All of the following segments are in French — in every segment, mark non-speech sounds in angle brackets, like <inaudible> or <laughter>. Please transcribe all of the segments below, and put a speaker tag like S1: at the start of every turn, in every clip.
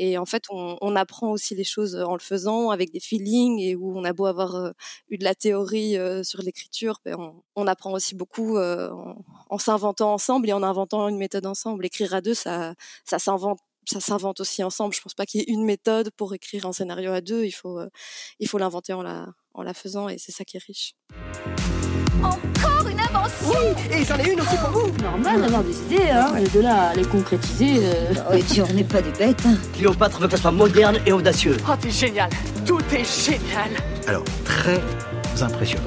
S1: Et en fait, on, apprend aussi les choses en le faisant, avec des feelings, et où on a beau avoir eu de la théorie sur l'écriture, ben on, apprend aussi beaucoup en, s'inventant ensemble et en inventant une méthode ensemble. Écrire à deux, ça, s'invente aussi ensemble. Je pense pas qu'il y ait une méthode pour écrire un scénario à deux. Il faut, l'inventer en la, en la faisant et c'est ça qui est riche.
S2: Encore une
S3: Oui, et j'en ai une aussi pour vous
S4: Normal d'avoir des idées, hein, et de là à les concrétiser... Euh...
S5: Oh, et puis on n'est pas des bêtes. Hein.
S3: Cléopâtre veut qu'elle soit moderne et audacieuse.
S6: Oh, t'es génial Tout est génial
S7: Alors, très impressionnant,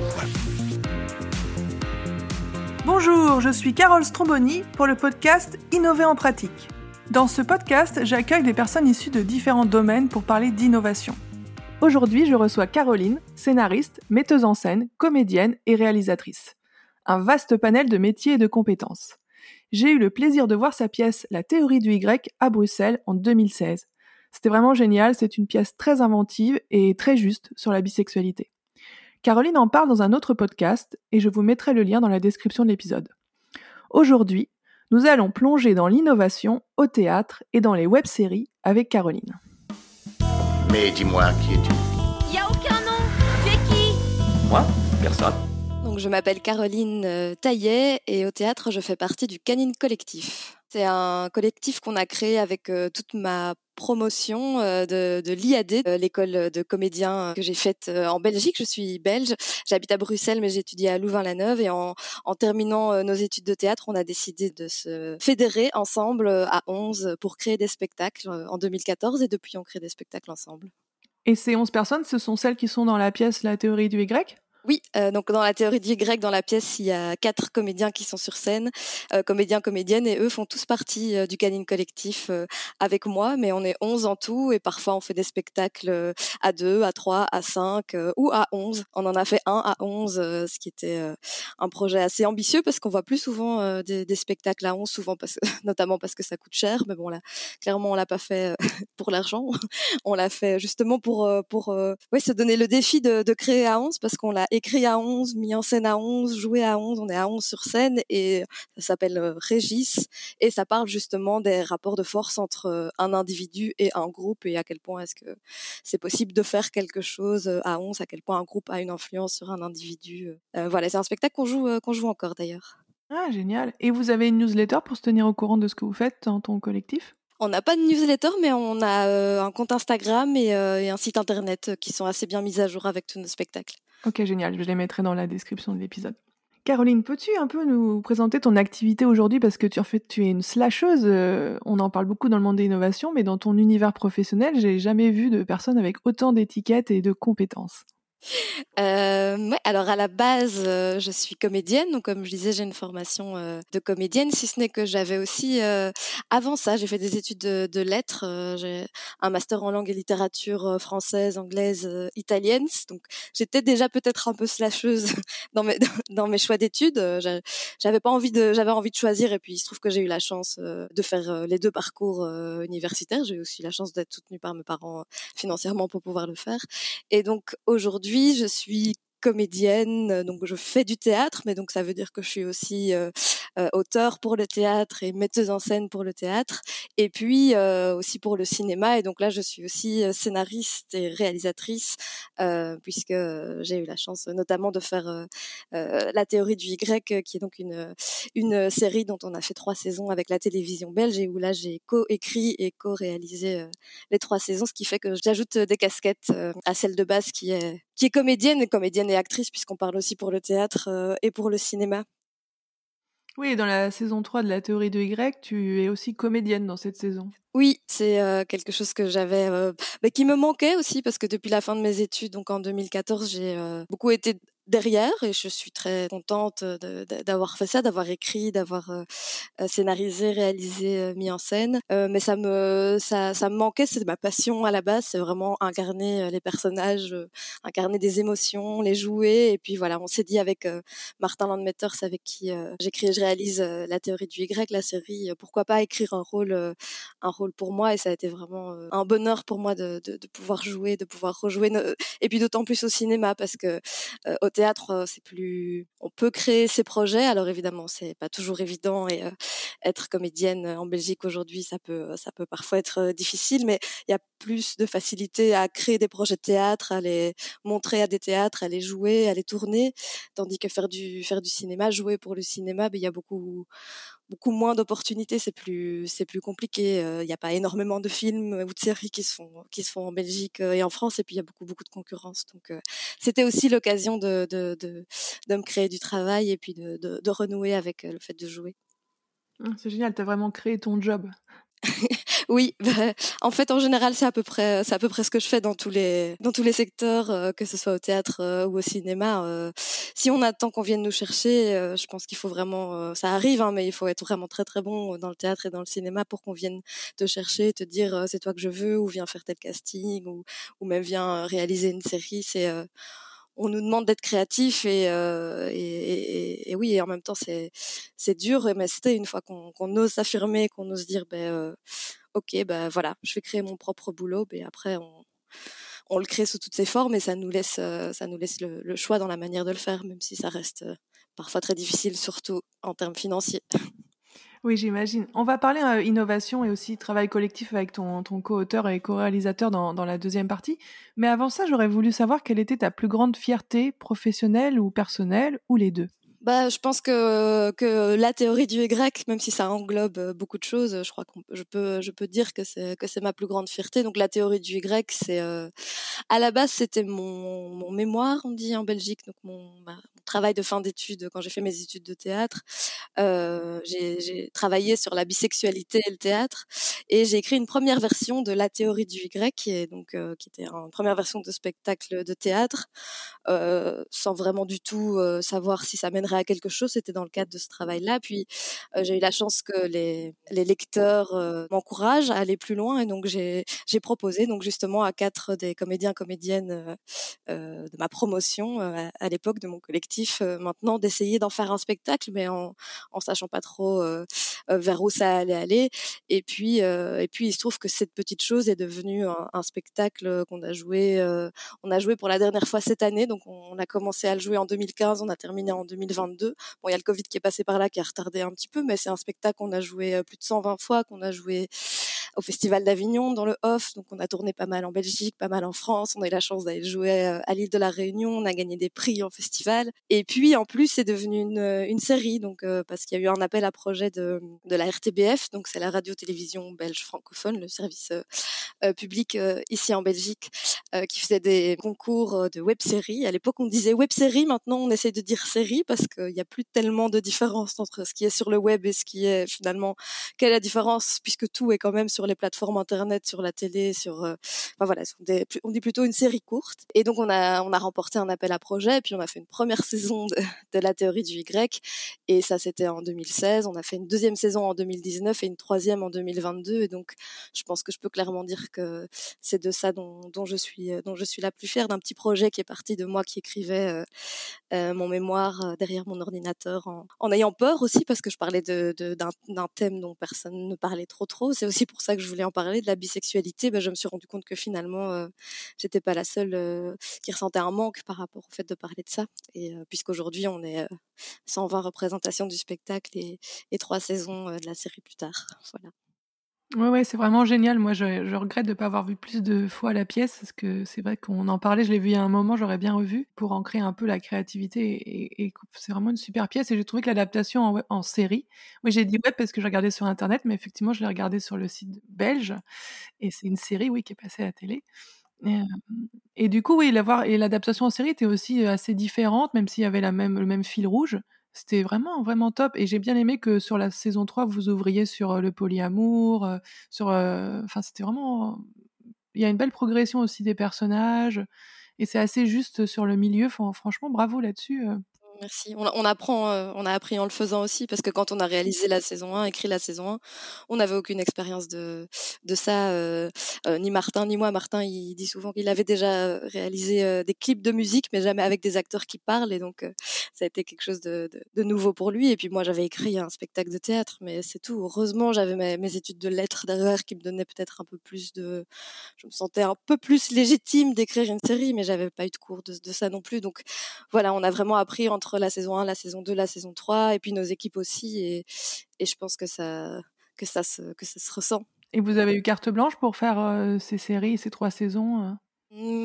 S8: Bonjour, je suis Carole Stromboni pour le podcast Innover en pratique. Dans ce podcast, j'accueille des personnes issues de différents domaines pour parler d'innovation. Aujourd'hui, je reçois Caroline, scénariste, metteuse en scène, comédienne et réalisatrice. Un vaste panel de métiers et de compétences. J'ai eu le plaisir de voir sa pièce La théorie du Y à Bruxelles en 2016. C'était vraiment génial, c'est une pièce très inventive et très juste sur la bisexualité. Caroline en parle dans un autre podcast et je vous mettrai le lien dans la description de l'épisode. Aujourd'hui, nous allons plonger dans l'innovation au théâtre et dans les web-séries avec Caroline.
S7: Mais dis-moi, qui es-tu?
S2: Y a aucun nom. Tu es qui?
S7: Moi? Personne.
S1: Donc je m'appelle Caroline euh, Taillet et au théâtre je fais partie du Canine Collectif. C'est un collectif qu'on a créé avec euh, toute ma promotion euh, de, l'IAD, l'école de comédiens que j'ai faite en Belgique. Je suis belge, j'habite à Bruxelles mais j'étudie à Louvain-la-Neuve et en, terminant nos études de théâtre, on a décidé de se fédérer ensemble à 11 pour créer des spectacles en 2014 et depuis on crée des spectacles ensemble.
S8: Et ces 11 personnes, ce sont celles qui sont dans la pièce La théorie du Y?
S1: Oui, euh, donc dans la théorie du Y, dans la pièce, il y a quatre comédiens qui sont sur scène, euh, comédiens, comédiennes, et eux font tous partie euh, du canine collectif avec moi, mais on est onze en tout, et parfois on fait des spectacles à deux, à trois, à cinq ou à onze. On en a fait un à onze, ce qui était un projet assez ambitieux parce qu'on voit plus souvent des, des, spectacles à onze, souvent parce, <laughs> notamment parce que ça coûte cher, mais bon là, clairement on l'a pas fait <laughs> pour l'argent, on l'a fait justement pour pour ouais, se donner le défi de, de créer à onze parce qu'on l'a écrit à 11, mis en scène à 11, joué à 11, on est à 11 sur scène et ça s'appelle euh, Régis et ça parle justement des rapports de force entre euh, un individu et un groupe et à quel point est-ce que c'est possible de faire quelque chose euh, à 11, à quel point un groupe a une influence sur un individu. voilà, c'est un spectacle qu'on joue, qu'on joue encore d'ailleurs.
S8: Ah, génial. Et vous avez une newsletter pour se tenir au courant de ce que vous faites dans ton collectif?
S1: On n'a pas de newsletter, mais on a un compte Instagram et, et, un site internet qui sont assez bien mis à jour avec tous nos spectacles.
S8: Ok, génial, je les mettrai dans la description de l'épisode. Caroline, peux-tu un peu nous présenter ton activité aujourd'hui? Parce que tu en fait tu es une slasheuse, euh, on en parle beaucoup dans le monde des innovations, mais dans ton univers professionnel, j'ai jamais vu de personne avec autant d'étiquettes et de compétences.
S1: Euh, alors à la base, euh, je suis comédienne, donc comme je disais, j'ai une formation euh, de comédienne, si ce n'est que j'avais aussi, euh, avant ça, j'ai fait des études de, lettres, j'ai un master en langue et littérature française, anglaise, italienne, donc j'étais déjà peut-être un peu slasheuse <laughs> dans mes <laughs> dans mes choix d'études. j'avais pas envie de, j'avais envie de choisir, et puis il se trouve que j'ai eu la chance de faire les deux parcours universitaires. J'ai aussi la chance d'être soutenue par mes parents financièrement pour pouvoir le faire, et donc aujourd'hui je suis comédienne, donc je fais du théâtre, mais donc ça veut dire que je suis aussi euh, euh, auteur pour le théâtre et metteuse en scène pour le théâtre, et puis euh, aussi pour le cinéma. Et donc là, je suis aussi scénariste et réalisatrice, puisque j'ai eu la chance notamment de faire la théorie du Y, qui est donc une une série dont on a fait trois saisons avec la télévision belge, et où là j'ai co-écrit et co-réalisé les trois saisons, ce qui fait que j'ajoute des casquettes à celle de base qui est qui est comédienne, comédienne et actrice, puisqu'on parle aussi pour le théâtre euh, et pour le cinéma.
S8: Oui, dans la saison 3 de la théorie de Y, tu es aussi comédienne dans cette saison.
S1: Oui, c'est euh, quelque chose que j'avais, euh, bah, qui me manquait aussi parce que depuis la fin de mes études, donc en 2014, j'ai beaucoup été derrière et je suis très contente d'avoir fait ça, d'avoir écrit, d'avoir euh, euh, scénarisé, réalisé, euh, mis en scène. mais ça me ça, ça me manquait, c'est ma passion à la base, c'est vraiment incarner les personnages, incarner des émotions, les jouer. Et puis voilà, on s'est dit avec Martin Landmetters, avec qui j'écris et je réalise la théorie du Y, la série, pourquoi pas écrire un rôle un rôle pour moi et ça a été vraiment un bonheur pour moi de, de, de pouvoir jouer, de pouvoir rejouer et puis d'autant plus au cinéma parce que au théâtre, c'est plus, on peut créer ses projets. Alors évidemment, c'est pas toujours évident et être comédienne en Belgique aujourd'hui, ça peut, ça peut parfois être difficile, mais il y a plus de facilité à créer des projets de théâtre, à les montrer à des théâtres, à les jouer, à les tourner, tandis que faire du, faire du cinéma, jouer pour le cinéma, ben, il y a beaucoup, beaucoup moins d'opportunités, c'est plus c'est plus compliqué. Il n'y a pas énormément de films ou de séries qui se font qui se font en Belgique et en France, et puis il y a beaucoup beaucoup de concurrence. Donc c'était aussi l'occasion de, de, de, de me créer du travail et puis de, de, de renouer avec le fait de jouer.
S8: Ah, c'est génial, tu as vraiment créé ton job. <laughs>
S1: oui, bah, en fait, en général, c'est à peu près, c'est à peu près ce que je fais dans tous les, dans tous les secteurs, euh, que ce soit au théâtre euh, ou au cinéma. Euh, si on attend qu'on vienne nous chercher, je pense qu'il faut vraiment, ça arrive, hein, mais il faut être vraiment très très bon dans le théâtre et dans le cinéma pour qu'on vienne te chercher, te dire c'est toi que je veux, ou viens faire tel casting, ou, ou même viens réaliser une série. C'est on nous demande d'être créatif et, euh, et, oui, en même temps c'est dur, mais c'était une fois qu'on ose s'affirmer, qu'on ose dire ben euh, ok ben voilà, je vais créer mon propre boulot, ben après on le crée sous toutes ses formes et ça nous laisse euh, le, choix dans la manière de le faire, même si ça reste parfois très difficile, surtout en termes financiers. <laughs>
S8: Oui, j'imagine. On va parler euh, innovation et aussi travail collectif avec ton, ton co-auteur et co-réalisateur dans, dans la deuxième partie. Mais avant ça, j'aurais voulu savoir quelle était ta plus grande fierté professionnelle ou personnelle, ou les deux?
S1: Bah, je pense que, que la théorie du Y, même si ça englobe euh, beaucoup de choses, je crois que je peux, je peux dire que c'est, que c'est ma plus grande fierté. Donc, la théorie du Y, c'est, euh, à la base, c'était mon, mon mémoire, on dit en Belgique, donc mon, travail de fin d'études quand j'ai fait mes études de théâtre. Euh, j'ai travaillé sur la bisexualité et le théâtre et j'ai écrit une première version de la théorie du Y, qui donc euh, qui était une première version de spectacle de théâtre, euh, sans vraiment du tout savoir si ça mènerait à quelque chose. C'était dans le cadre de ce travail-là. Puis j'ai eu la chance que les, les lecteurs m'encouragent à aller plus loin et donc j'ai proposé donc justement à quatre des comédiens comédiennes de ma promotion à, à l'époque de mon collectif euh, maintenant d'essayer d'en faire un spectacle, mais en, en sachant pas trop euh, euh, vers où ça allait aller. Et puis, et puis il se trouve que cette petite chose est devenue un, spectacle qu'on a joué. on a joué pour la dernière fois cette année, donc on, a commencé à le jouer en 2015, on a terminé en 2022. Bon, il y a le Covid qui est passé par là, qui a retardé un petit peu, mais c'est un spectacle qu'on a joué plus de 120 fois, qu'on a joué au Festival d'Avignon dans le off. Donc on a tourné pas mal en Belgique, pas mal en France. On a eu la chance d'aller jouer euh, à l'île de la Réunion. On a gagné des prix en festival. Et puis en plus c'est devenu une, euh, une, série donc euh, parce qu'il y a eu un appel à projet de, de la RTBF. Donc c'est la radio-télévision belge francophone, le service euh, public ici en Belgique, qui faisait des concours de web-séries. À l'époque on disait web-série. Maintenant on essaie de dire série parce qu'il n'y a plus tellement de différence entre ce qui est sur le web et ce qui est finalement quelle est la différence puisque tout est quand même sur sur les plateformes internet, sur la télé, sur, euh, enfin voilà, on dit plutôt une série courte. Et donc on a on a remporté un appel à projet, et puis on a fait une première <laughs> saison de, la théorie du Y, et ça c'était en 2016. On a fait une deuxième saison en 2019 et une troisième en 2022. Et donc je pense que je peux clairement dire que c'est de ça dont, dont je suis dont je suis la plus fière d'un petit projet qui est parti de moi qui écrivais euh, euh, mon mémoire euh, derrière mon ordinateur en, en, ayant peur aussi parce que je parlais de, d'un, thème dont personne ne parlait trop trop. C'est aussi pour ça que je voulais en parler de la bisexualité. Ben, je me suis rendu compte que finalement euh, j'étais pas la seule euh, qui ressentait un manque par rapport au fait de parler de ça. Et puisqu'aujourd'hui on est 120 représentations du spectacle et, et trois saisons de la série plus tard. Voilà.
S8: Ouais, ouais, c'est vraiment génial. Moi, je, regrette de ne pas avoir vu plus de fois la pièce, parce que c'est vrai qu'on en parlait, je l'ai vu il y a un moment, j'aurais bien revu, pour ancrer un peu la créativité. Et, c'est vraiment une super pièce. Et j'ai trouvé que l'adaptation en, en, série, oui, j'ai dit web parce que je regardais sur Internet, mais effectivement, je l'ai regardé sur le site belge. Et c'est une série, oui, qui est passée à la télé. Et, euh, du coup, oui, l'adaptation en série était aussi assez différente, même s'il y avait la même, le même fil rouge. C'était vraiment, vraiment top. Et j'ai bien aimé que sur la saison 3, vous ouvriez sur le polyamour, sur. Enfin, c'était vraiment. Il y a une belle progression aussi des personnages. Et c'est assez juste sur le milieu. franchement, bravo là-dessus.
S1: Merci. On, on apprend, euh, on a appris en le faisant aussi, parce que quand on a réalisé la saison 1, écrit la saison 1, on n'avait aucune expérience de, de ça. euh, euh, ni Martin, ni moi. Martin, il dit souvent qu'il avait déjà réalisé euh, des clips de musique, mais jamais avec des acteurs qui parlent. Et donc, euh, ça a été quelque chose de, de- de nouveau pour lui. Et puis moi, j'avais écrit un spectacle de théâtre, mais c'est tout. Heureusement, j'avais mes, mes études de lettres derrière qui me donnaient peut-être un peu plus de... Je me sentais un peu plus légitime d'écrire une série, mais j'avais pas eu de cours de, de ça non plus. Donc voilà, on a vraiment appris entre la saison 1, la saison 2, la saison 3, et puis nos équipes aussi. Et, et je pense que ça, que, ça se, que ça se ressent.
S8: Et vous avez eu carte blanche pour faire euh, ces séries, ces trois saisons euh?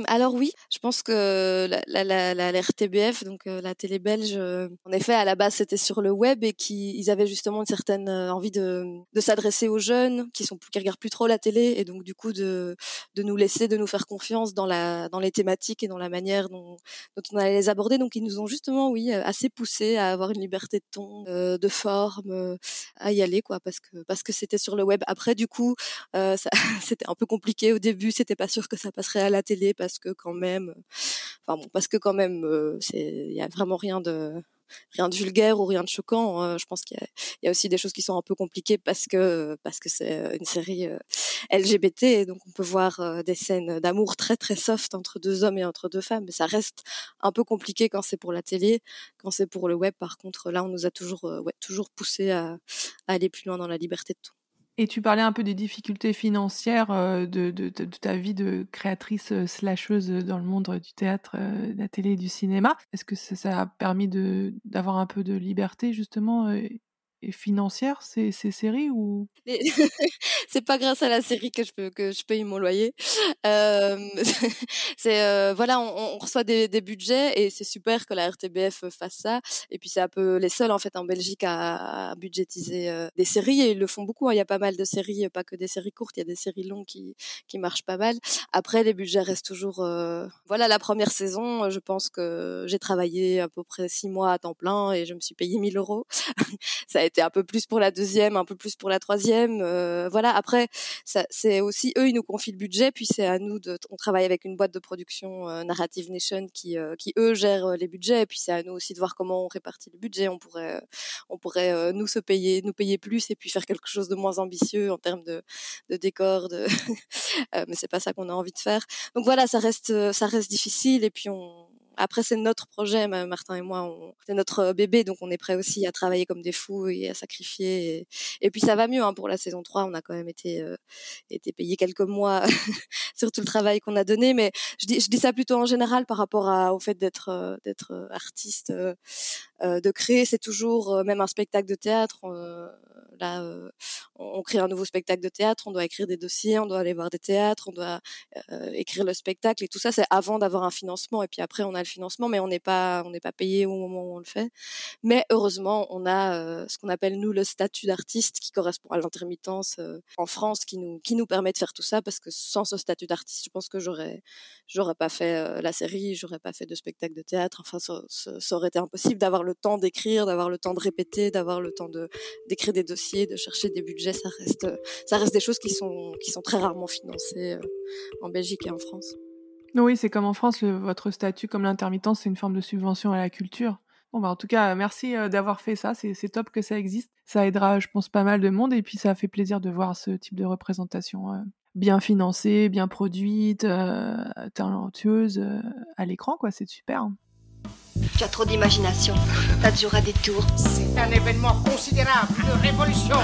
S1: Alors oui, je pense que la, la, la, la- RTBF, donc euh, la télé belge, euh, en effet, à la base, c'était sur le web et qui ils avaient justement une certaine euh, envie de, de s'adresser aux jeunes qui sont qui regardent plus trop la télé et donc du coup de, de nous laisser, de nous faire confiance dans la dans les thématiques et dans la manière dont, dont on allait les aborder. Donc ils nous ont justement, oui, assez poussé à avoir une liberté de ton, de forme, à y aller quoi, parce que parce que c'était sur le web. Après, du coup, euh, <laughs> c'était un peu compliqué au début. C'était pas sûr que ça passerait à la télé parce que quand même, enfin bon, parce que quand même, euh, il y a vraiment rien de rien vulgaire ou rien de choquant. euh, je pense qu'il y a, aussi des choses qui sont un peu compliquées parce que parce que c'est euh, une série euh, LGBT, et donc on peut voir des scènes d'amour très très soft entre deux hommes et entre deux femmes. Mais ça reste un peu compliqué quand c'est pour la télé, quand c'est pour le web. Par contre, là, on nous a toujours ouais, toujours poussé à, à aller plus loin dans la liberté de tout.
S8: Et tu parlais un peu des difficultés financières euh, de, ta vie de créatrice euh, slasheuse dans le monde du théâtre, euh, de la télé et du cinéma. Est-ce que ça, a permis d'avoir un peu de liberté justement financière ces, ces séries ou? <laughs>
S1: C'est pas grâce à la série que je peux que je paye mon loyer. Euh, <laughs> c'est euh, voilà, on, reçoit des, des budgets et c'est super que la RTBF fasse ça. Et puis c'est un peu les seuls en fait en Belgique à, budgétiser euh, des séries et ils le font beaucoup. hein. Il y a pas mal de séries, pas que des séries courtes. Il y a des séries longues qui qui marchent pas mal. Après les budgets restent toujours. euh, Voilà la première saison, je pense que j'ai travaillé à peu près six mois à temps plein et je me suis payé 1000 euros <laughs> ça a été un peu plus pour la deuxième, un peu plus pour la troisième. euh, voilà. Après, c'est aussi eux, ils nous confient le budget, puis c'est à nous de. On travaille avec une boîte de production euh, Narrative Nation qui, euh, qui eux gèrent euh, les budgets, et puis c'est à nous aussi de voir comment on répartit le budget. On pourrait, euh, on pourrait euh, nous se payer, nous payer plus, et puis faire quelque chose de moins ambitieux en termes de, de décor, de. <laughs> Mais c'est pas ça qu'on a envie de faire. Donc voilà, ça reste, ça reste difficile, et puis on. Après, c'est notre projet, ma- Martin et moi, on- c'est notre euh, bébé, donc on est prêt aussi à travailler comme des fous et à sacrifier. Et, puis ça va mieux hein, pour la saison 3, on a quand même été, euh, été payé quelques mois <laughs> sur tout le travail qu'on a donné, mais je dis, je dis ça plutôt en général par rapport à, au fait d'être euh, euh, artiste, euh, de créer, c'est toujours, même un spectacle de théâtre, là, on, on crée un nouveau spectacle de théâtre, on doit écrire des dossiers, on doit aller voir des théâtres, on doit écrire le spectacle et tout ça, c'est avant d'avoir un financement. Et puis après, on a financement, mais on n'est pas, on n'est pas payé au moment où on le fait. Mais heureusement, on a euh, ce qu'on appelle nous le statut d'artiste qui correspond à l'intermittence euh, en France, qui nous, qui nous permet de faire tout ça. Parce que sans ce statut d'artiste, je pense que j'aurais, j'aurais pas fait euh, la série, j'aurais pas fait de spectacle de théâtre. Enfin, ça, ça, ça aurait été impossible d'avoir le temps d'écrire, d'avoir le temps de répéter, d'avoir le temps de d'écrire des dossiers, de chercher des budgets. Ça reste, ça reste des choses qui sont, qui sont très rarement financées euh, en Belgique et en France.
S8: Oui, c'est comme en France, le- votre statut comme l'intermittence, c'est une forme de subvention à la culture. Bon, bah, en tout cas, merci euh, d'avoir fait ça. C'est c'est top que ça existe. Ça aidera, je pense, pas mal de monde. Et puis, ça fait plaisir de voir ce type de représentation euh, bien financée, bien produite, euh, talentueuse euh, à l'écran, quoi. C'est super. hein.
S5: Tu as trop d'imagination. T'as toujours à des tours.
S6: C'est un événement considérable, une révolution.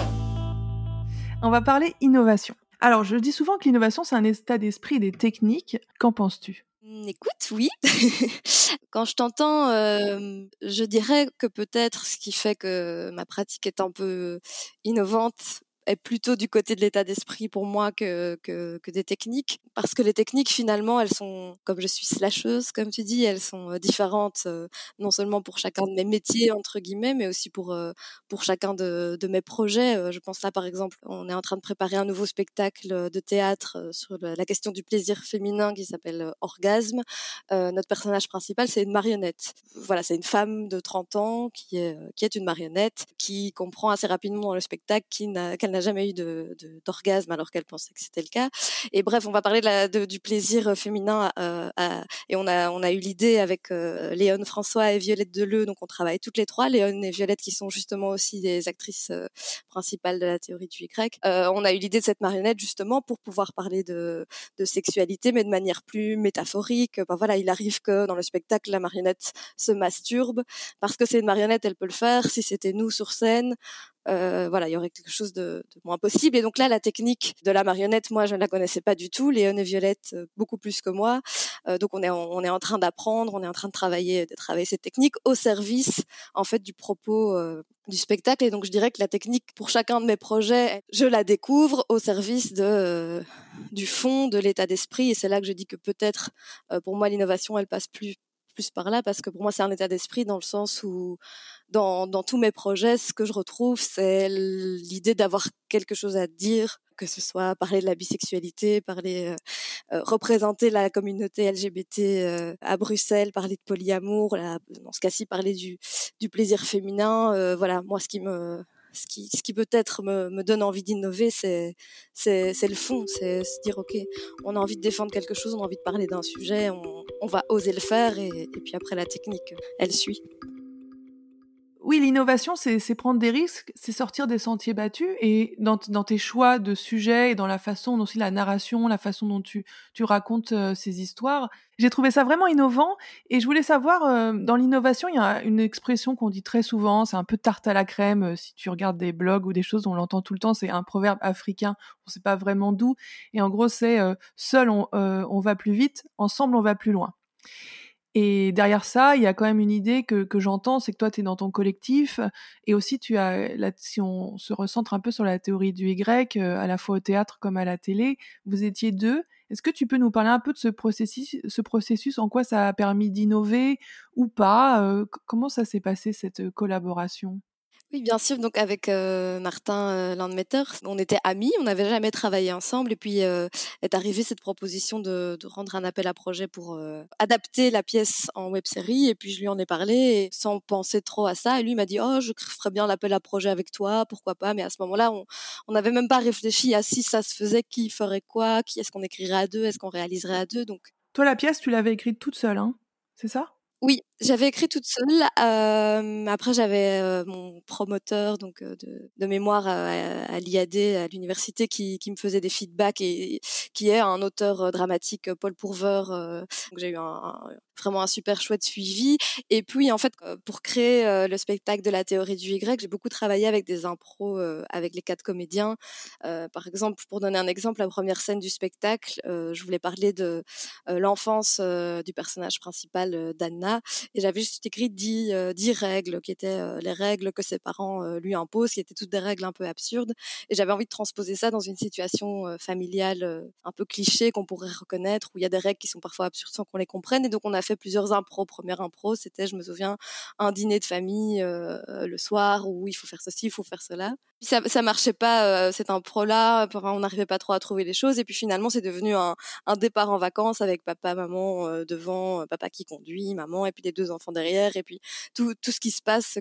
S8: On va parler innovation. Alors, je dis souvent que l'innovation, c'est un état d'esprit des techniques. Qu'en penses-tu?
S1: Mmh, Écoute, oui. <laughs> Quand je t'entends, je dirais que peut-être ce qui fait que ma pratique est un peu innovante est plutôt du côté de l'état d'esprit pour moi que, que, des techniques. Parce que les techniques, finalement, elles sont, comme je suis slasheuse, comme tu dis, elles sont euh, différentes, euh, non seulement pour chacun de mes métiers, entre guillemets, mais aussi pour, euh, pour chacun de, mes projets. Je pense là, par exemple, on est en train de préparer un nouveau spectacle de théâtre sur la question du plaisir féminin qui s'appelle Orgasme. Notre personnage principal, c'est une marionnette. Voilà, c'est une femme de 30 ans qui est, qui est une marionnette, qui comprend assez rapidement dans le spectacle qu'elle n'a jamais eu de, d'orgasme alors qu'elle pensait que c'était le cas. Et bref, on va parler de la, du plaisir féminin et on a on a eu l'idée avec Léon François et Violette Deleu, donc on travaille toutes les trois, Léon et Violette qui sont justement aussi des actrices principales de la théorie du Y. on a eu l'idée de cette marionnette justement pour pouvoir parler de, de sexualité, mais de manière plus métaphorique. Ben voilà, il arrive que dans le spectacle, la marionnette se masturbe parce que c'est une marionnette, elle peut le faire. Si c'était nous sur scène, euh, voilà, il y aurait quelque chose de, de, moins possible. Et donc là, la technique de la marionnette, moi, je ne la connaissais pas du tout. Léon et Violette, euh, beaucoup plus que moi. Euh, donc on est, en, on est en train d'apprendre, on est en train de travailler, de travailler cette technique au service, en fait, du propos euh, du spectacle. Et donc je dirais que la technique pour chacun de mes projets, je la découvre au service de euh, du fond, de l'état d'esprit. Et c'est là que je dis que peut-être, pour moi, l'innovation, elle passe plus plus par là parce que pour moi c'est un état d'esprit dans le sens où dans, dans tous mes projets ce que je retrouve c'est l'idée d'avoir quelque chose à dire que ce soit parler de la bisexualité parler euh, euh représenter la communauté LGBT euh, à Bruxelles parler de polyamour là, dans ce cas-ci parler du, du plaisir féminin euh, voilà moi ce qui me ce qui, peut-être me, donne envie d'innover, c'est, le fond, c'est se dire, OK, on a envie de défendre quelque chose, on a envie de parler d'un sujet, on, va oser le faire et puis après la technique, elle suit.
S8: Oui, l'innovation, c'est prendre des risques, c'est sortir des sentiers battus. Et dans, tes choix de sujets et dans la façon dont aussi la narration, la façon dont tu, tu racontes euh, ces histoires, j'ai trouvé ça vraiment innovant. Et je voulais savoir, euh, dans l'innovation, il y a une expression qu'on dit très souvent, c'est un peu tarte à la crème. Euh, si tu regardes des blogs ou des choses, on l'entend tout le temps. C'est un proverbe africain, on ne sait pas vraiment d'où. Et en gros, c'est seul on, on va plus vite, ensemble on va plus loin. Et derrière ça, il y a quand même une idée que, que j'entends, c'est que toi, tu es dans ton collectif, et aussi tu as, là, si on se recentre un peu sur la théorie du Y, euh, à la fois au théâtre comme à la télé, vous étiez deux. Est-ce que tu peux nous parler un peu de ce processus, ce processus, en quoi ça a permis d'innover ou pas euh, Comment ça s'est passé cette collaboration?
S1: Oui, bien sûr. Donc avec euh, Martin euh, Landmetter, on était amis, on n'avait jamais travaillé ensemble. Et puis euh, est arrivée cette proposition de, de, rendre un appel à projet pour euh, adapter la pièce en web série. Et puis je lui en ai parlé et sans penser trop à ça. Et lui m'a dit oh je ferais bien l'appel à projet avec toi, pourquoi pas. Mais à ce moment-là, on n'avait même pas réfléchi à si ça se faisait, qui ferait quoi, qui est-ce qu'on écrirait à deux, est-ce qu'on réaliserait à deux. Donc
S8: toi la pièce tu l'avais écrite toute seule, hein? C'est ça?
S1: Oui, j'avais écrit toute seule. Euh, après, j'avais euh, mon promoteur donc euh, de, de, mémoire à, à l'IAD à l'université qui, qui, me faisait des feedbacks et qui est un auteur dramatique, Paul Pourveur. donc j'ai eu un, un, vraiment un super chouette suivi. Et puis, en fait, pour créer le spectacle de la théorie du Y, j'ai beaucoup travaillé avec des impros avec les quatre comédiens. par exemple, pour donner un exemple, la première scène du spectacle, je voulais parler de l'enfance du personnage principal d'Anna et j'avais juste écrit dix, euh, dix règles qui étaient euh, les règles que ses parents euh, lui imposent, qui étaient toutes des règles un peu absurdes. Et j'avais envie de transposer ça dans une situation euh, familiale euh, un peu cliché qu'on pourrait reconnaître, où il y a des règles qui sont parfois absurdes sans qu'on les comprenne. Et donc on a fait plusieurs impros. Première impro, c'était, je me souviens, un dîner de famille le soir où il faut faire ceci, il faut faire cela. Puis ça, ça marchait pas, euh, cette impro-là, on n'arrivait pas trop à trouver les choses. Et puis finalement, c'est devenu un, un, départ en vacances avec papa, maman devant, papa qui conduit, maman, deux enfants derrière, et puis tout, tout ce qui se passe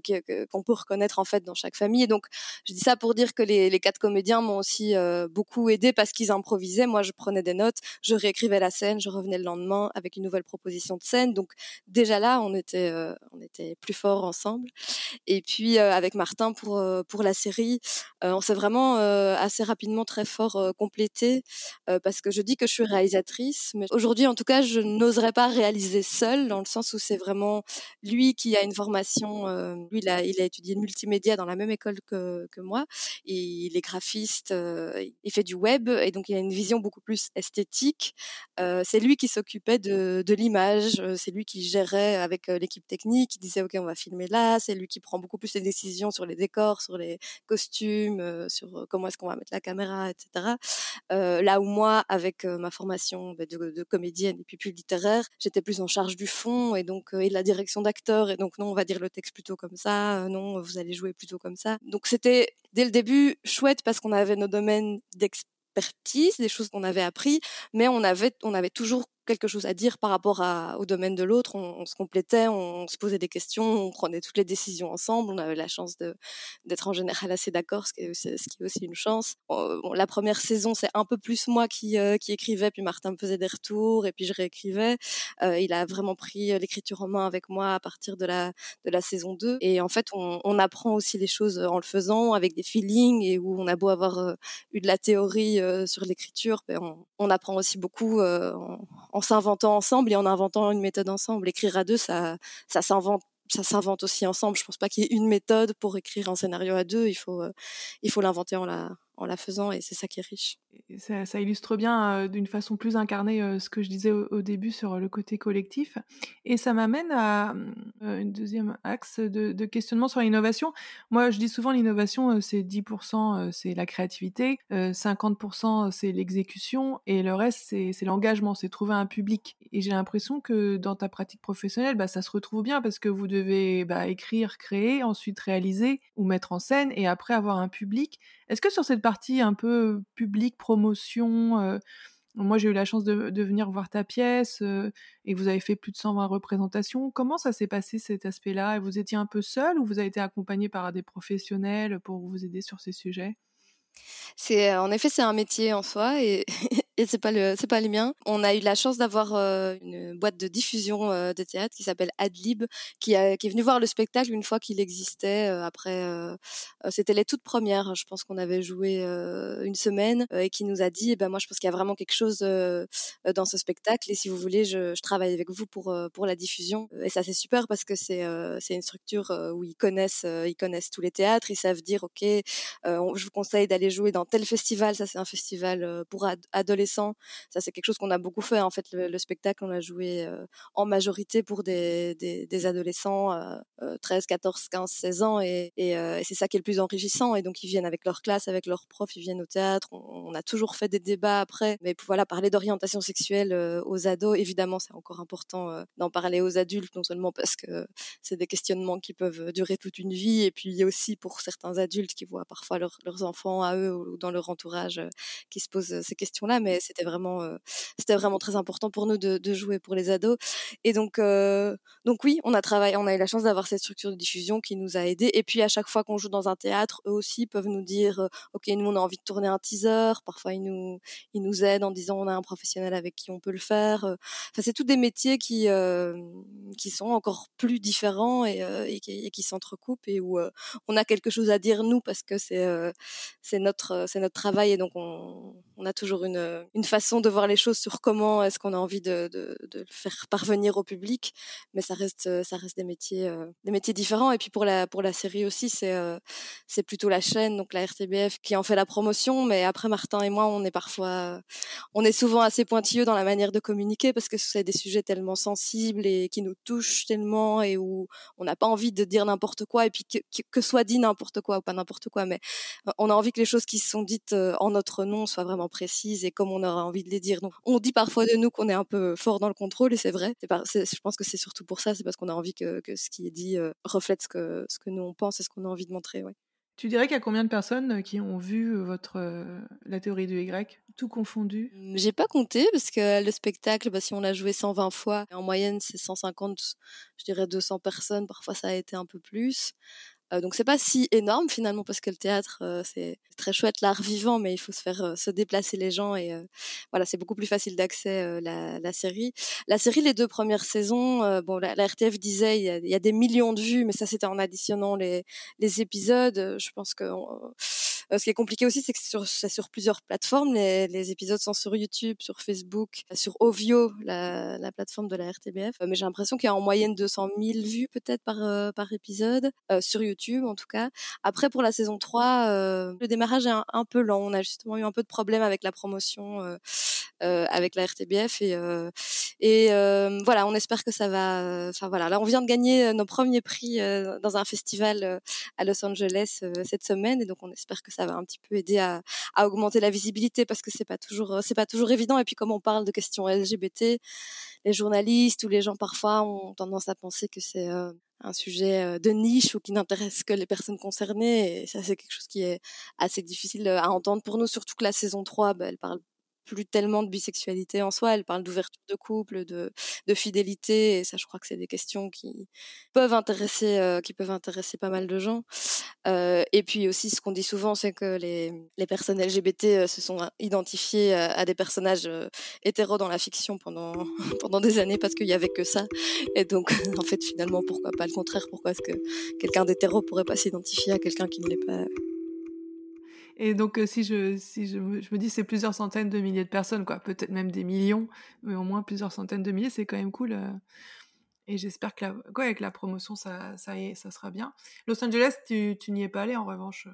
S1: qu'on peut reconnaître en fait dans chaque famille. Et donc, je dis ça pour dire que les, quatre comédiens m'ont aussi euh, beaucoup aidé parce qu'ils improvisaient. Moi, je prenais des notes, je réécrivais la scène, je revenais le lendemain avec une nouvelle proposition de scène. Donc déjà là, on était, euh, on était plus forts ensemble. Et puis euh, avec Martin pour pour la série, on s'est vraiment assez rapidement très fort complété parce que je dis que je suis réalisatrice, mais aujourd'hui, en tout cas, je n'oserais pas réaliser seule dans le sens où c'est vraiment lui qui a une formation. lui, il a, étudié le multimédia dans la même école que, moi. Il est graphiste, euh, il fait du web et donc il a une vision beaucoup plus esthétique. Euh, c'est lui qui s'occupait de, l'image, c'est lui qui gérait avec l'équipe technique, il disait ok on va filmer là, c'est lui qui prend beaucoup plus les décisions sur les décors, sur les costumes, sur comment est-ce qu'on va mettre la caméra, etc. Euh, là où moi, avec ma formation bah, de, comédienne et puis plus littéraire, j'étais plus en charge du fond et donc la direction d'acteur et donc non on va dire le texte plutôt comme ça, non vous allez jouer plutôt comme ça. Donc c'était dès le début chouette parce qu'on avait nos domaines d'expertise, des choses qu'on avait appris, mais on avait, on avait toujours quelque chose à dire par rapport à, au domaine de l'autre. On, se complétait, on, se posait des questions, on prenait toutes les décisions ensemble. On avait la chance d'être en général assez d'accord, ce, ce qui est aussi une chance. Bon, la première saison, c'est un peu plus moi qui, euh, qui écrivais, puis Martin me faisait des retours et puis je réécrivais. Euh, il a vraiment pris l'écriture en main avec moi à partir de la, de la saison 2. Et en fait, on, on apprend aussi les choses en le faisant, avec des feelings, et où on a beau avoir euh, eu de la théorie sur l'écriture, ben on, on, apprend aussi beaucoup en, en s'inventant ensemble et en inventant une méthode ensemble. Écrire à deux, ça, ça s'invente ça s'invente aussi ensemble. Je pense pas qu'il y ait une méthode pour écrire un scénario à deux. Il faut, euh, il faut l'inventer en la, en la faisant et c'est ça qui est riche.
S8: Ça, illustre bien euh, d'une façon plus incarnée euh, ce que je disais au, début sur le côté collectif. Et ça m'amène à euh, une deuxième axe de, de questionnement sur l'innovation. Moi, je dis souvent l'innovation, c'est 10% c'est la créativité, 50% c'est l'exécution et le reste c'est l'engagement, c'est trouver un public. Et j'ai l'impression que dans ta pratique professionnelle, bah, ça se retrouve bien parce que vous devez bah, écrire, créer, ensuite réaliser ou mettre en scène et après avoir un public. Est-ce que sur cette partie un peu publique, promotion, moi j'ai eu la chance de, venir voir ta pièce et vous avez fait plus de 120 représentations. Comment ça s'est passé cet aspect-là? Vous étiez un peu seul ou vous avez été accompagné par des professionnels pour vous aider sur ces sujets?
S1: C'est en effet c'est un métier en soi et <laughs> et c'est pas le c'est pas les miens. On a eu la chance d'avoir euh, une boîte de diffusion euh, de théâtre qui s'appelle Adlib qui, est venue voir le spectacle une fois qu'il existait euh, après c'était les toutes premières, je pense qu'on avait joué une semaine et qui nous a dit eh ben moi je pense qu'il y a vraiment quelque chose dans ce spectacle. Et si vous voulez je, je travaille avec vous pour pour la diffusion. Et ça c'est super parce que c'est c'est une structure où ils connaissent ils connaissent tous les théâtres, ils savent dire OK je vous conseille d'aller jouer dans tel festival, ça c'est un festival pour adolescents ça, c'est quelque chose qu'on a beaucoup fait. En fait, le, spectacle, on l'a joué euh, en majorité pour des, adolescents, 13, 14, 15, 16 ans. Et, euh, et, c'est ça qui est le plus enrichissant. Et donc, ils viennent avec leur classe, avec leurs profs, ils viennent au théâtre. On, a toujours fait des débats après. Mais voilà, parler d'orientation sexuelle euh, aux ados, évidemment, c'est encore important d'en parler aux adultes, non seulement parce que c'est des questionnements qui peuvent durer toute une vie, et puis aussi pour certains adultes qui voient parfois leurs enfants à eux ou dans leur entourage qui se posent ces questions-là. Mais c'était vraiment, euh, c'était vraiment très important pour nous de, jouer pour les ados. Et donc, euh, donc oui, on a travaillé, on a eu la chance d'avoir cette structure de diffusion qui nous a aidés. Et puis à chaque fois qu'on joue dans un théâtre, eux aussi peuvent nous dire, euh, ok, nous on a envie de tourner un teaser. Parfois ils nous, ils nous aident en disant on a un professionnel avec qui on peut le faire. Enfin, c'est tous des métiers qui, qui sont encore plus différents et, qui, s'entrecoupent et où on a quelque chose à dire nous parce que c'est, c'est notre, c'est notre travail et donc on, on a toujours une une façon de voir les choses sur comment est-ce qu'on a envie de, de, de, le faire parvenir au public, mais ça reste ça reste des métiers euh, des métiers différents. Et puis pour la pour la série aussi, c'est euh, c'est plutôt la chaîne, donc la RTBF, qui en fait la promotion. Mais après Martin et moi, on est parfois on est souvent assez pointilleux dans la manière de communiquer parce que c'est des sujets tellement sensibles et qui nous touchent tellement et où on n'a pas envie de dire n'importe quoi et puis que, que, soit dit n'importe quoi ou pas n'importe quoi, mais euh, on a envie que les choses qui sont dites en notre nom soient vraiment précises et comme on aura envie de les dire. Donc, on dit parfois de nous qu'on est un peu fort dans le contrôle et c'est vrai. je pense que c'est surtout pour ça, c'est parce qu'on a envie que, ce qui est dit euh, reflète ce que, ce que nous on pense et ce qu'on a envie de montrer. Ouais.
S8: Tu dirais qu'il y a combien de personnes euh, qui ont vu euh, votre la théorie du Y, tout confondu?
S1: Mmh, J'ai pas compté parce que le spectacle, bah, si on l'a joué 120 fois, en moyenne c'est 150, je dirais 200 personnes. Parfois ça a été un peu plus. Euh, donc c'est pas si énorme finalement parce que le théâtre euh, c'est très chouette l'art vivant mais il faut se faire euh, se déplacer les gens et voilà c'est beaucoup plus facile d'accès la, la, série. La série les deux premières saisons bon la, RTF disait il y, a, y, a, des millions de vues mais ça c'était en additionnant les, les épisodes. Je pense que euh, ce qui est compliqué aussi, c'est que c'est sur, plusieurs plateformes. Les, les, épisodes sont sur YouTube, sur Facebook, sur Ovio, la, la plateforme de la RTBF. Euh, mais j'ai l'impression qu'il y a en moyenne 200 000 vues peut-être par, euh, par épisode, sur YouTube en tout cas. Après, pour la saison 3, le démarrage est un, un, peu lent. On a justement eu un peu de problème avec la promotion avec la RTBF. Et, et voilà, on espère que ça va... Enfin voilà, là on vient de gagner nos premiers prix dans un festival à Los Angeles cette semaine. Et donc on espère que ça va un petit peu aider à, à augmenter la visibilité parce que c'est pas toujours c'est pas toujours évident. Et puis comme on parle de questions LGBT, les journalistes ou les gens parfois ont tendance à penser que c'est euh, un sujet euh, de niche ou qui n'intéresse que les personnes concernées. Et ça, c'est quelque chose qui est assez difficile à entendre pour nous, surtout que la saison 3, bah, elle parle plus tellement de bisexualité en soi. Elle parle d'ouverture de couple, de, de fidélité, et ça, je crois que c'est des questions qui peuvent intéresser, euh, qui peuvent intéresser pas mal de gens. Euh, et puis aussi, ce qu'on dit souvent, c'est que les, les personnes LGBT euh, se sont identifiées à, à des personnages euh, hétéros dans la fiction pendant <laughs> pendant des années parce qu'il y avait que ça. Et donc, <laughs> en fait, finalement, pourquoi pas le contraire? Pourquoi est-ce que quelqu'un d'hétéro pourrait pas s'identifier à quelqu'un qui ne l'est pas?
S8: Et donc, euh, si je, si je, me, je me dis c'est plusieurs centaines de milliers de personnes, quoi, peut-être même des millions, mais au moins plusieurs centaines de milliers, c'est quand même cool. Et j'espère que la, quoi, avec la promotion, ça, ça, ça sera bien. Los Angeles, tu, tu n'y es pas allé en revanche euh?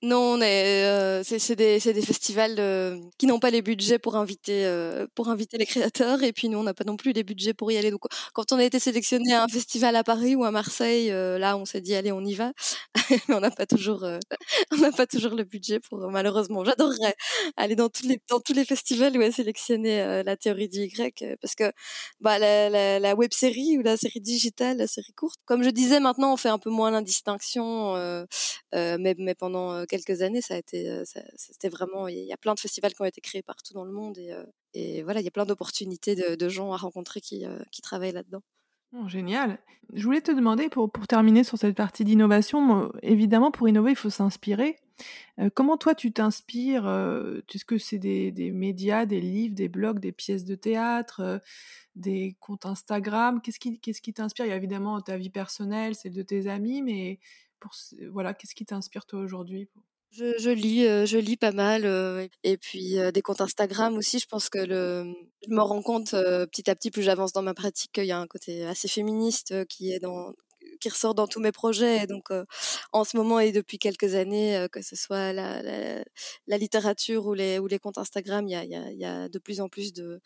S1: Non, euh, c'est des, des festivals euh, qui n'ont pas les budgets pour inviter, euh, pour inviter les créateurs, et puis nous, on n'a pas non plus les budgets pour y aller. Donc, quand on a été sélectionné à un festival à Paris ou à Marseille, là, on s'est dit allez, on y va, <laughs> mais on n'a pas toujours, pas toujours le budget pour, malheureusement. J'adorerais aller dans tous les, dans tous les festivals où est sélectionné euh, la théorie du Y, parce que bah, la, la, la web série la série digitale, la série courte, comme je disais, maintenant, on fait un peu moins l'indistinction, euh, euh, mais, mais pendant euh, quelques années, ça a été, c'était vraiment, il y a plein de festivals qui ont été créés partout dans le monde et, voilà, il y a plein d'opportunités de, de gens à rencontrer qui, qui travaillent là-dedans.
S8: Oh, génial. Je voulais te demander, pour, terminer sur cette partie d'innovation, évidemment, pour innover, il faut s'inspirer. Euh, comment toi, tu t'inspires euh, Est-ce que c'est des, des médias, des livres, des blogs, des pièces de théâtre, euh, des comptes Instagram? Qu'est-ce qui, t'inspire? Il y a évidemment ta vie personnelle, celle de tes amis, mais voilà, qu'est-ce qui t'inspire toi aujourd'hui
S1: Je, je lis, euh, je lis pas mal, euh, et puis euh, des comptes Instagram aussi. Je pense que le, je me rends compte petit à petit, plus j'avance dans ma pratique, qu'il y a un côté assez féministe qui est dans, qui ressort dans tous mes projets. Et donc, en ce moment et depuis quelques années, que ce soit la, littérature ou les, comptes Instagram, il y a, de plus en plus de,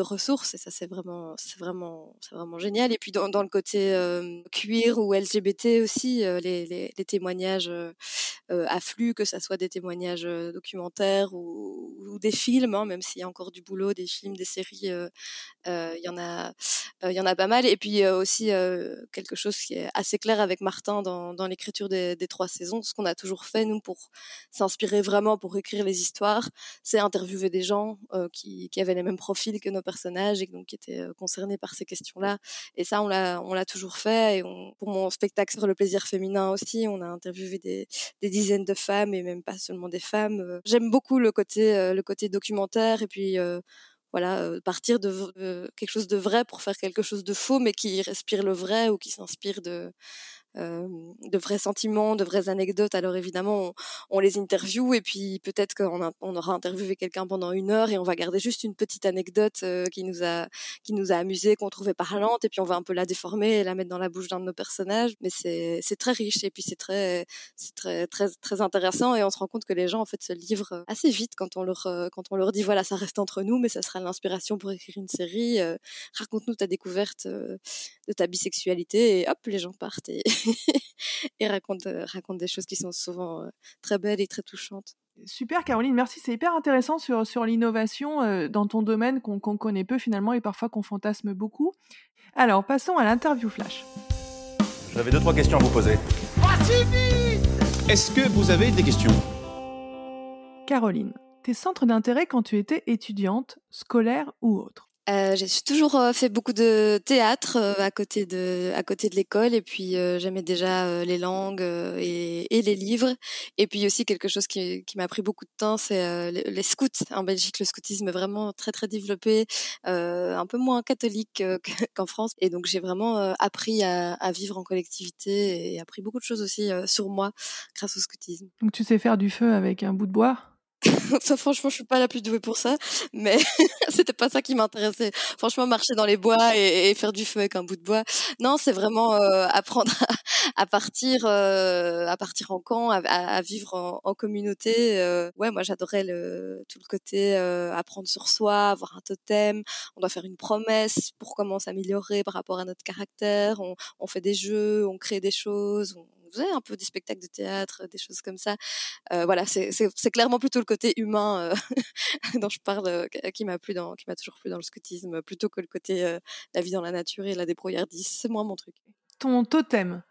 S1: ressources, et ça c'est vraiment, c'est vraiment, c'est vraiment génial. Et puis dans, le côté queer ou LGBT aussi, les, témoignages affluent, que ça soit des témoignages documentaires ou, des films, hein, même s'il y a encore du boulot, des films, des séries, euh, il y en a, euh, il y en a pas mal. Et puis aussi quelque chose qui est assez clair avec Martin dans, dans l'écriture des, des trois saisons, ce qu'on a toujours fait nous pour s'inspirer vraiment pour écrire les histoires, c'est interviewer des gens euh, qui, qui avaient les mêmes profils que nos personnages et donc qui étaient euh, concernés par ces questions-là. Et ça, on l'a, on l'a toujours fait. Et on, pour mon spectacle sur le plaisir féminin aussi, on a interviewé des, des dizaines de femmes et même pas seulement des femmes. Euh, J'aime beaucoup le côté, euh, le côté documentaire et puis euh, voilà, partir de quelque chose de vrai pour faire quelque chose de faux, mais qui respire le vrai ou qui s'inspire de, euh, de vrais sentiments, de vraies anecdotes. Alors évidemment, on, on les interviewe et puis peut-être qu'on on aura interviewé quelqu'un pendant une heure et on va garder juste une petite anecdote euh, qui nous a qui nous a amusé, qu'on trouvait parlante et puis on va un peu la déformer et la mettre dans la bouche d'un de nos personnages. Mais c'est c'est très riche et puis c'est très c'est très très très intéressant et on se rend compte que les gens en fait se livrent assez vite quand on leur euh, quand on leur dit voilà ça reste entre nous mais ça sera l'inspiration pour écrire une série. euh, raconte-nous ta découverte euh, de ta bisexualité et hop les gens partent <laughs> <laughs> et euh, racontent des choses qui sont souvent euh, très belles et très touchantes.
S8: Super Caroline, merci. C'est hyper intéressant sur, sur l'innovation euh, dans ton domaine qu'on qu'on connaît peu finalement et parfois qu'on fantasme beaucoup. Alors passons à l'interview flash.
S9: J'avais deux, trois questions à vous poser. Est-ce que vous avez des questions?
S8: Caroline, tes centres d'intérêt quand tu étais étudiante, scolaire ou autre?
S1: Euh, j'ai toujours euh, fait beaucoup de théâtre euh, à côté de à côté de l'école et puis euh, j'aimais déjà euh, les langues et, et les livres. Et puis aussi quelque chose qui, qui m'a pris beaucoup de temps c'est les, les scouts. En Belgique le scoutisme est vraiment très très développé un peu moins catholique <laughs> qu'en France. Et donc j'ai vraiment appris à, à vivre en collectivité et appris beaucoup de choses aussi sur moi grâce au scoutisme.
S8: Donc tu sais faire du feu avec un bout de bois? <laughs>
S1: franchement, je suis pas la plus douée pour ça, mais <laughs> c'était pas ça qui m'intéressait. Franchement, marcher dans les bois et, faire du feu avec un bout de bois, non, c'est vraiment euh, apprendre <laughs> à, partir, euh, à partir en camp, à, vivre en, communauté. euh. ouais, moi, j'adorais le tout le côté euh, apprendre sur soi, avoir un totem. On doit faire une promesse pour comment s'améliorer par rapport à notre caractère. On, on fait des jeux, on crée des choses. Faisait un peu des spectacles de théâtre, des choses comme ça. Euh, voilà, c'est clairement plutôt le côté humain euh, <laughs> dont je parle, euh, qui m'a plu dans, qui m'a toujours plu dans le scoutisme, plutôt que le côté euh, la vie dans la nature et la débrouillardise. C'est moins mon truc.
S8: Ton totem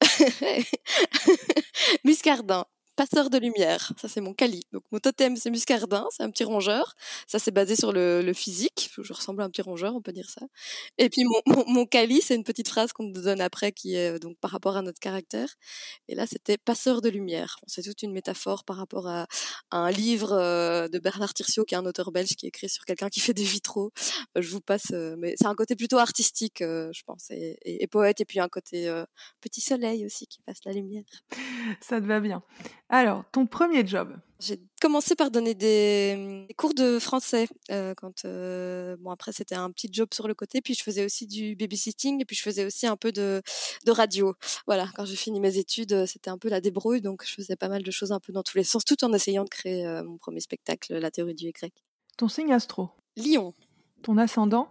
S8: <laughs>
S1: Muscardin. Passeur de lumière. Ça, c'est mon Kali. Donc, mon totem, c'est muscardin. C'est un petit rongeur. Ça, c'est basé sur le, physique. Je ressemble à un petit rongeur, on peut dire ça. Et puis, mon, mon, c'est une petite phrase qu'on nous donne après qui est donc par rapport à notre caractère. Et là, c'était passeur de lumière. C'est toute une métaphore par rapport à, un livre euh, de Bernard Tirciot, qui est un auteur belge qui écrit sur quelqu'un qui fait des vitraux. Euh, je vous passe, euh, mais c'est un côté plutôt artistique, je pense, et, et, poète, et puis un côté petit soleil aussi qui passe la lumière.
S8: Ça te va bien. Alors, ton premier job.
S1: J'ai commencé par donner des, des cours de français euh, quand euh, bon après c'était un petit job sur le côté puis je faisais aussi du babysitting et puis je faisais aussi un peu de, de radio. Voilà quand j'ai fini mes études euh, c'était un peu la débrouille donc je faisais pas mal de choses un peu dans tous les sens tout en essayant de créer euh, mon premier spectacle la théorie du Y.
S8: Ton signe astro.
S1: Lion.
S8: Ton ascendant.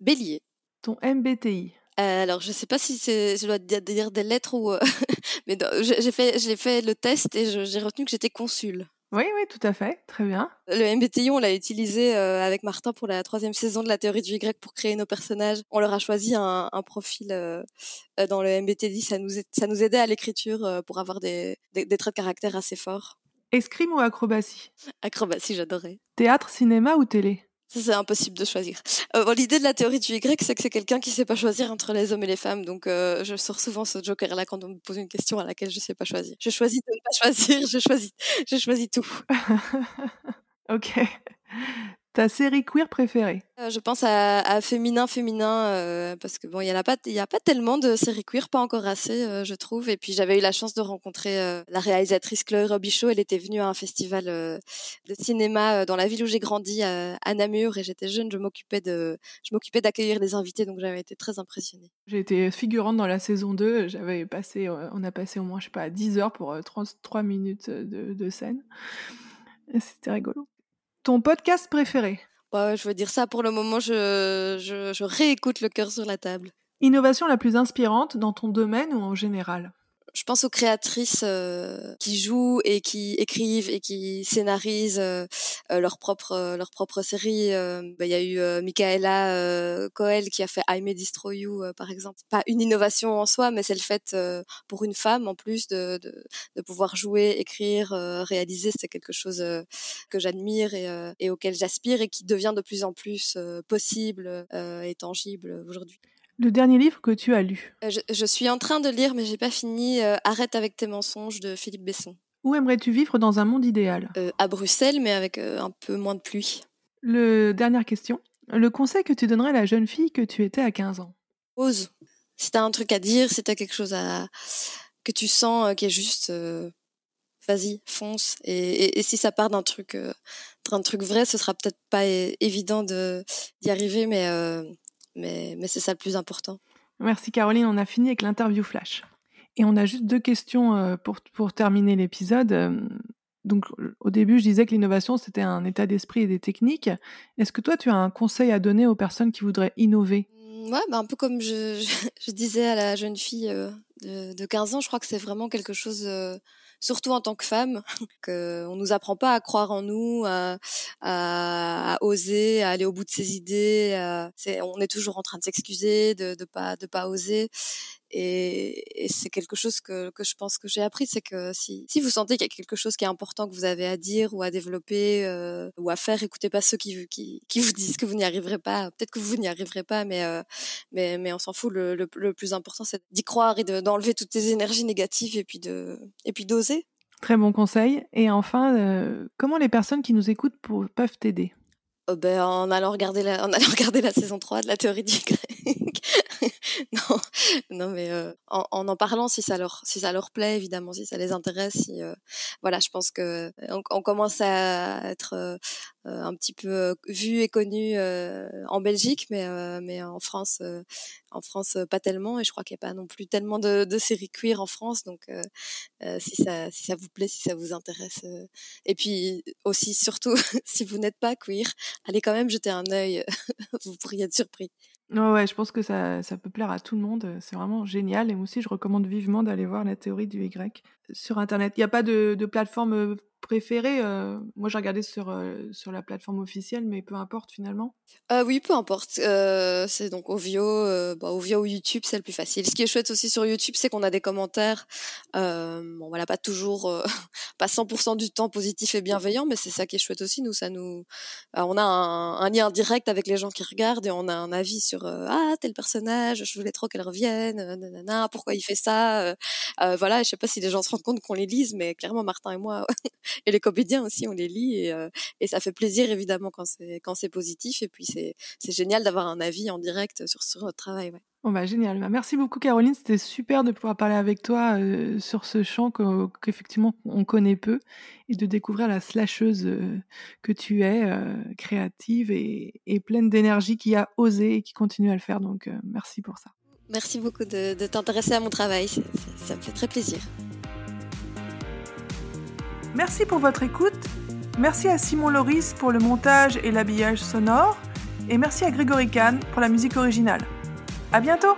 S1: Bélier.
S8: Ton MBTI
S1: alors, je sais pas si je dois dire des lettres ou, <laughs> mais j'ai fait, j'ai fait le test et j'ai retenu que j'étais consul.
S8: Oui, oui, tout à fait. Très bien.
S1: Le MBTI, on l'a utilisé euh, avec Martin pour la troisième saison de la théorie du Y pour créer nos personnages. On leur a choisi un, un profil euh, euh, dans le MBTI. Ça nous, ça nous aidait à l'écriture euh, pour avoir des, des, des traits de caractère assez forts.
S8: Escrime ou acrobatie?
S1: Acrobatie, j'adorais.
S8: Théâtre, cinéma ou télé?
S1: Ça, c'est impossible de choisir. Euh, bon, L'idée de la théorie du Y, c'est que c'est quelqu'un qui sait pas choisir entre les hommes et les femmes. Donc, euh, je sors souvent ce joker-là quand on me pose une question à laquelle je sais pas choisir. Je choisis de ne pas <laughs> choisir, je choisis, je choisis tout. <laughs>
S8: Ok. Ta série queer préférée?
S1: Euh, je pense à, à féminin, féminin, euh, parce que bon, il y en a pas, il y a pas tellement de séries queer, pas encore assez, euh, je trouve. Et puis j'avais eu la chance de rencontrer la réalisatrice Chloé Robichaud. Elle était venue à un festival de cinéma dans la ville où j'ai grandi, à, Namur, et j'étais jeune. Je m'occupais de, je m'occupais d'accueillir les invités, donc j'avais été très impressionnée.
S8: J'ai été figurante dans la saison 2. J'avais passé, on a passé au moins, je sais pas, 10 heures pour euh, 33 minutes de, de scène. C'était rigolo. Ton podcast préféré
S1: je veux dire ça. Pour le moment, je, je, je réécoute le cœur sur la table.
S8: Innovation la plus inspirante dans ton domaine ou en général?
S1: Je pense aux créatrices euh, qui jouent et qui écrivent et qui scénarisent euh, euh, leur propre euh, leur propre série. Euh, bah, Il y a eu Michaela Coel qui a fait I May Destroy You par exemple. Pas une innovation en soi, mais c'est le fait pour une femme en plus de, de, de pouvoir jouer, écrire, réaliser. C'est quelque chose que j'admire et, et auquel j'aspire et qui devient de plus en plus possible et tangible aujourd'hui.
S8: Le dernier livre que tu as lu
S1: Euh, Je, je suis en train de lire, mais j'ai pas fini. euh, Arrête avec tes mensonges de Philippe Besson.
S8: Où aimerais-tu vivre dans un monde idéal?
S1: Euh, à Bruxelles, mais avec euh, un peu moins de pluie.
S8: Le dernière question. Le conseil que tu donnerais à la jeune fille que tu étais à 15 ans?
S1: Ose. Si t'as un truc à dire, si t'as quelque chose à que tu sens qui est juste, vas-y, fonce. Et, et, et si ça part d'un truc, d'un truc vrai, ce sera peut-être pas évident de d'y arriver, mais mais mais c'est ça le plus important.
S8: Merci Caroline, on a fini avec l'interview flash. Et on a juste deux questions euh, pour, pour terminer l'épisode. Euh, Donc au début, je disais que l'innovation, c'était un état d'esprit et des techniques. Est-ce que toi, tu as un conseil à donner aux personnes qui voudraient innover?
S1: Mm, Ouais, bah un peu comme je, je, <laughs> je disais à la jeune fille euh, de, de 15 ans, je crois que c'est vraiment quelque chose, surtout en tant que femme, <laughs> qu'on nous apprend pas à croire en nous, à, à, à oser, à aller au bout de ses idées. on est toujours en train de s'excuser, de, de pas de pas oser. Et, et c'est quelque chose que, que je pense que j'ai appris, c'est que si, si vous sentez qu'il y a quelque chose qui est important que vous avez à dire ou à développer euh, ou à faire, écoutez pas ceux qui, qui, qui vous disent que vous n'y arriverez pas. Peut-être que vous n'y arriverez pas, mais euh, mais, mais on s'en fout. Le, le, le plus important, c'est d'y croire et de- d'enlever toutes les énergies négatives et puis de et puis d'oser.
S8: Très bon conseil. Et enfin, euh, comment les personnes qui nous écoutent pour- peuvent t'aider?
S1: Euh, ben, en allant regarder la, en allant <laughs> regarder la saison 3 de la théorie du grec. <laughs> non, non, mais euh, en, en en parlant, si ça leur, si ça leur plaît, évidemment, si ça les intéresse, si, euh, voilà, je pense que euh, on, on commence à être euh, un petit peu euh, vu et connu euh, en Belgique, mais euh, mais en France, euh, en France, euh, pas tellement. Et je crois qu'il n'y a pas non plus tellement de, séries queer en France, donc euh, euh, si ça, si ça vous plaît, si ça vous intéresse, euh, et puis aussi surtout, <laughs> si vous n'êtes pas queer, allez quand même jeter un œil, <laughs> vous pourriez être surpris.
S8: Ouais, ouais, je pense que ça, ça peut plaire à tout le monde. C'est vraiment génial. Et moi aussi, je recommande vivement d'aller voir la théorie du Y. sur Internet Il n'y a pas de plateforme préférée Moi, j'ai regardé sur, sur la plateforme officielle, mais peu importe finalement.
S1: Euh, oui, peu importe. Euh, c'est donc Ovio, euh, bah, Ovio ou YouTube, c'est le plus facile. Ce qui est chouette aussi sur YouTube, c'est qu'on a des commentaires. Euh, bon, voilà, pas toujours, euh, <laughs> pas 100% du temps positif et bienveillant, mais c'est ça qui est chouette aussi. Nous, ça nous, euh, on a un, un, lien direct avec les gens qui regardent et on a un avis sur ah tel personnage, je voulais trop qu'elle revienne, nanana, pourquoi il fait ça. voilà, je sais pas si les gens se rendent compte qu'on les lise, mais clairement Martin et moi <laughs> et les comédiens aussi, on les lit et, et ça fait plaisir évidemment quand c'est quand c'est positif et puis c'est génial d'avoir un avis en direct sur, sur notre travail. Ouais.
S8: Bon bah génial. Bah, merci beaucoup Caroline, c'était super de pouvoir parler avec toi euh, sur ce champ qu'effectivement on connaît peu et de découvrir la slasheuse euh, que tu es, euh, créative et, et pleine d'énergie, qui a osé et qui continue à le faire. Donc euh, merci pour ça.
S1: Merci beaucoup de, de t'intéresser à mon travail, ça me fait très plaisir.
S8: Merci pour votre écoute. Merci à Simon Loris pour le montage et l'habillage sonore. Et merci à Grégory Kahn pour la musique originale. À bientôt!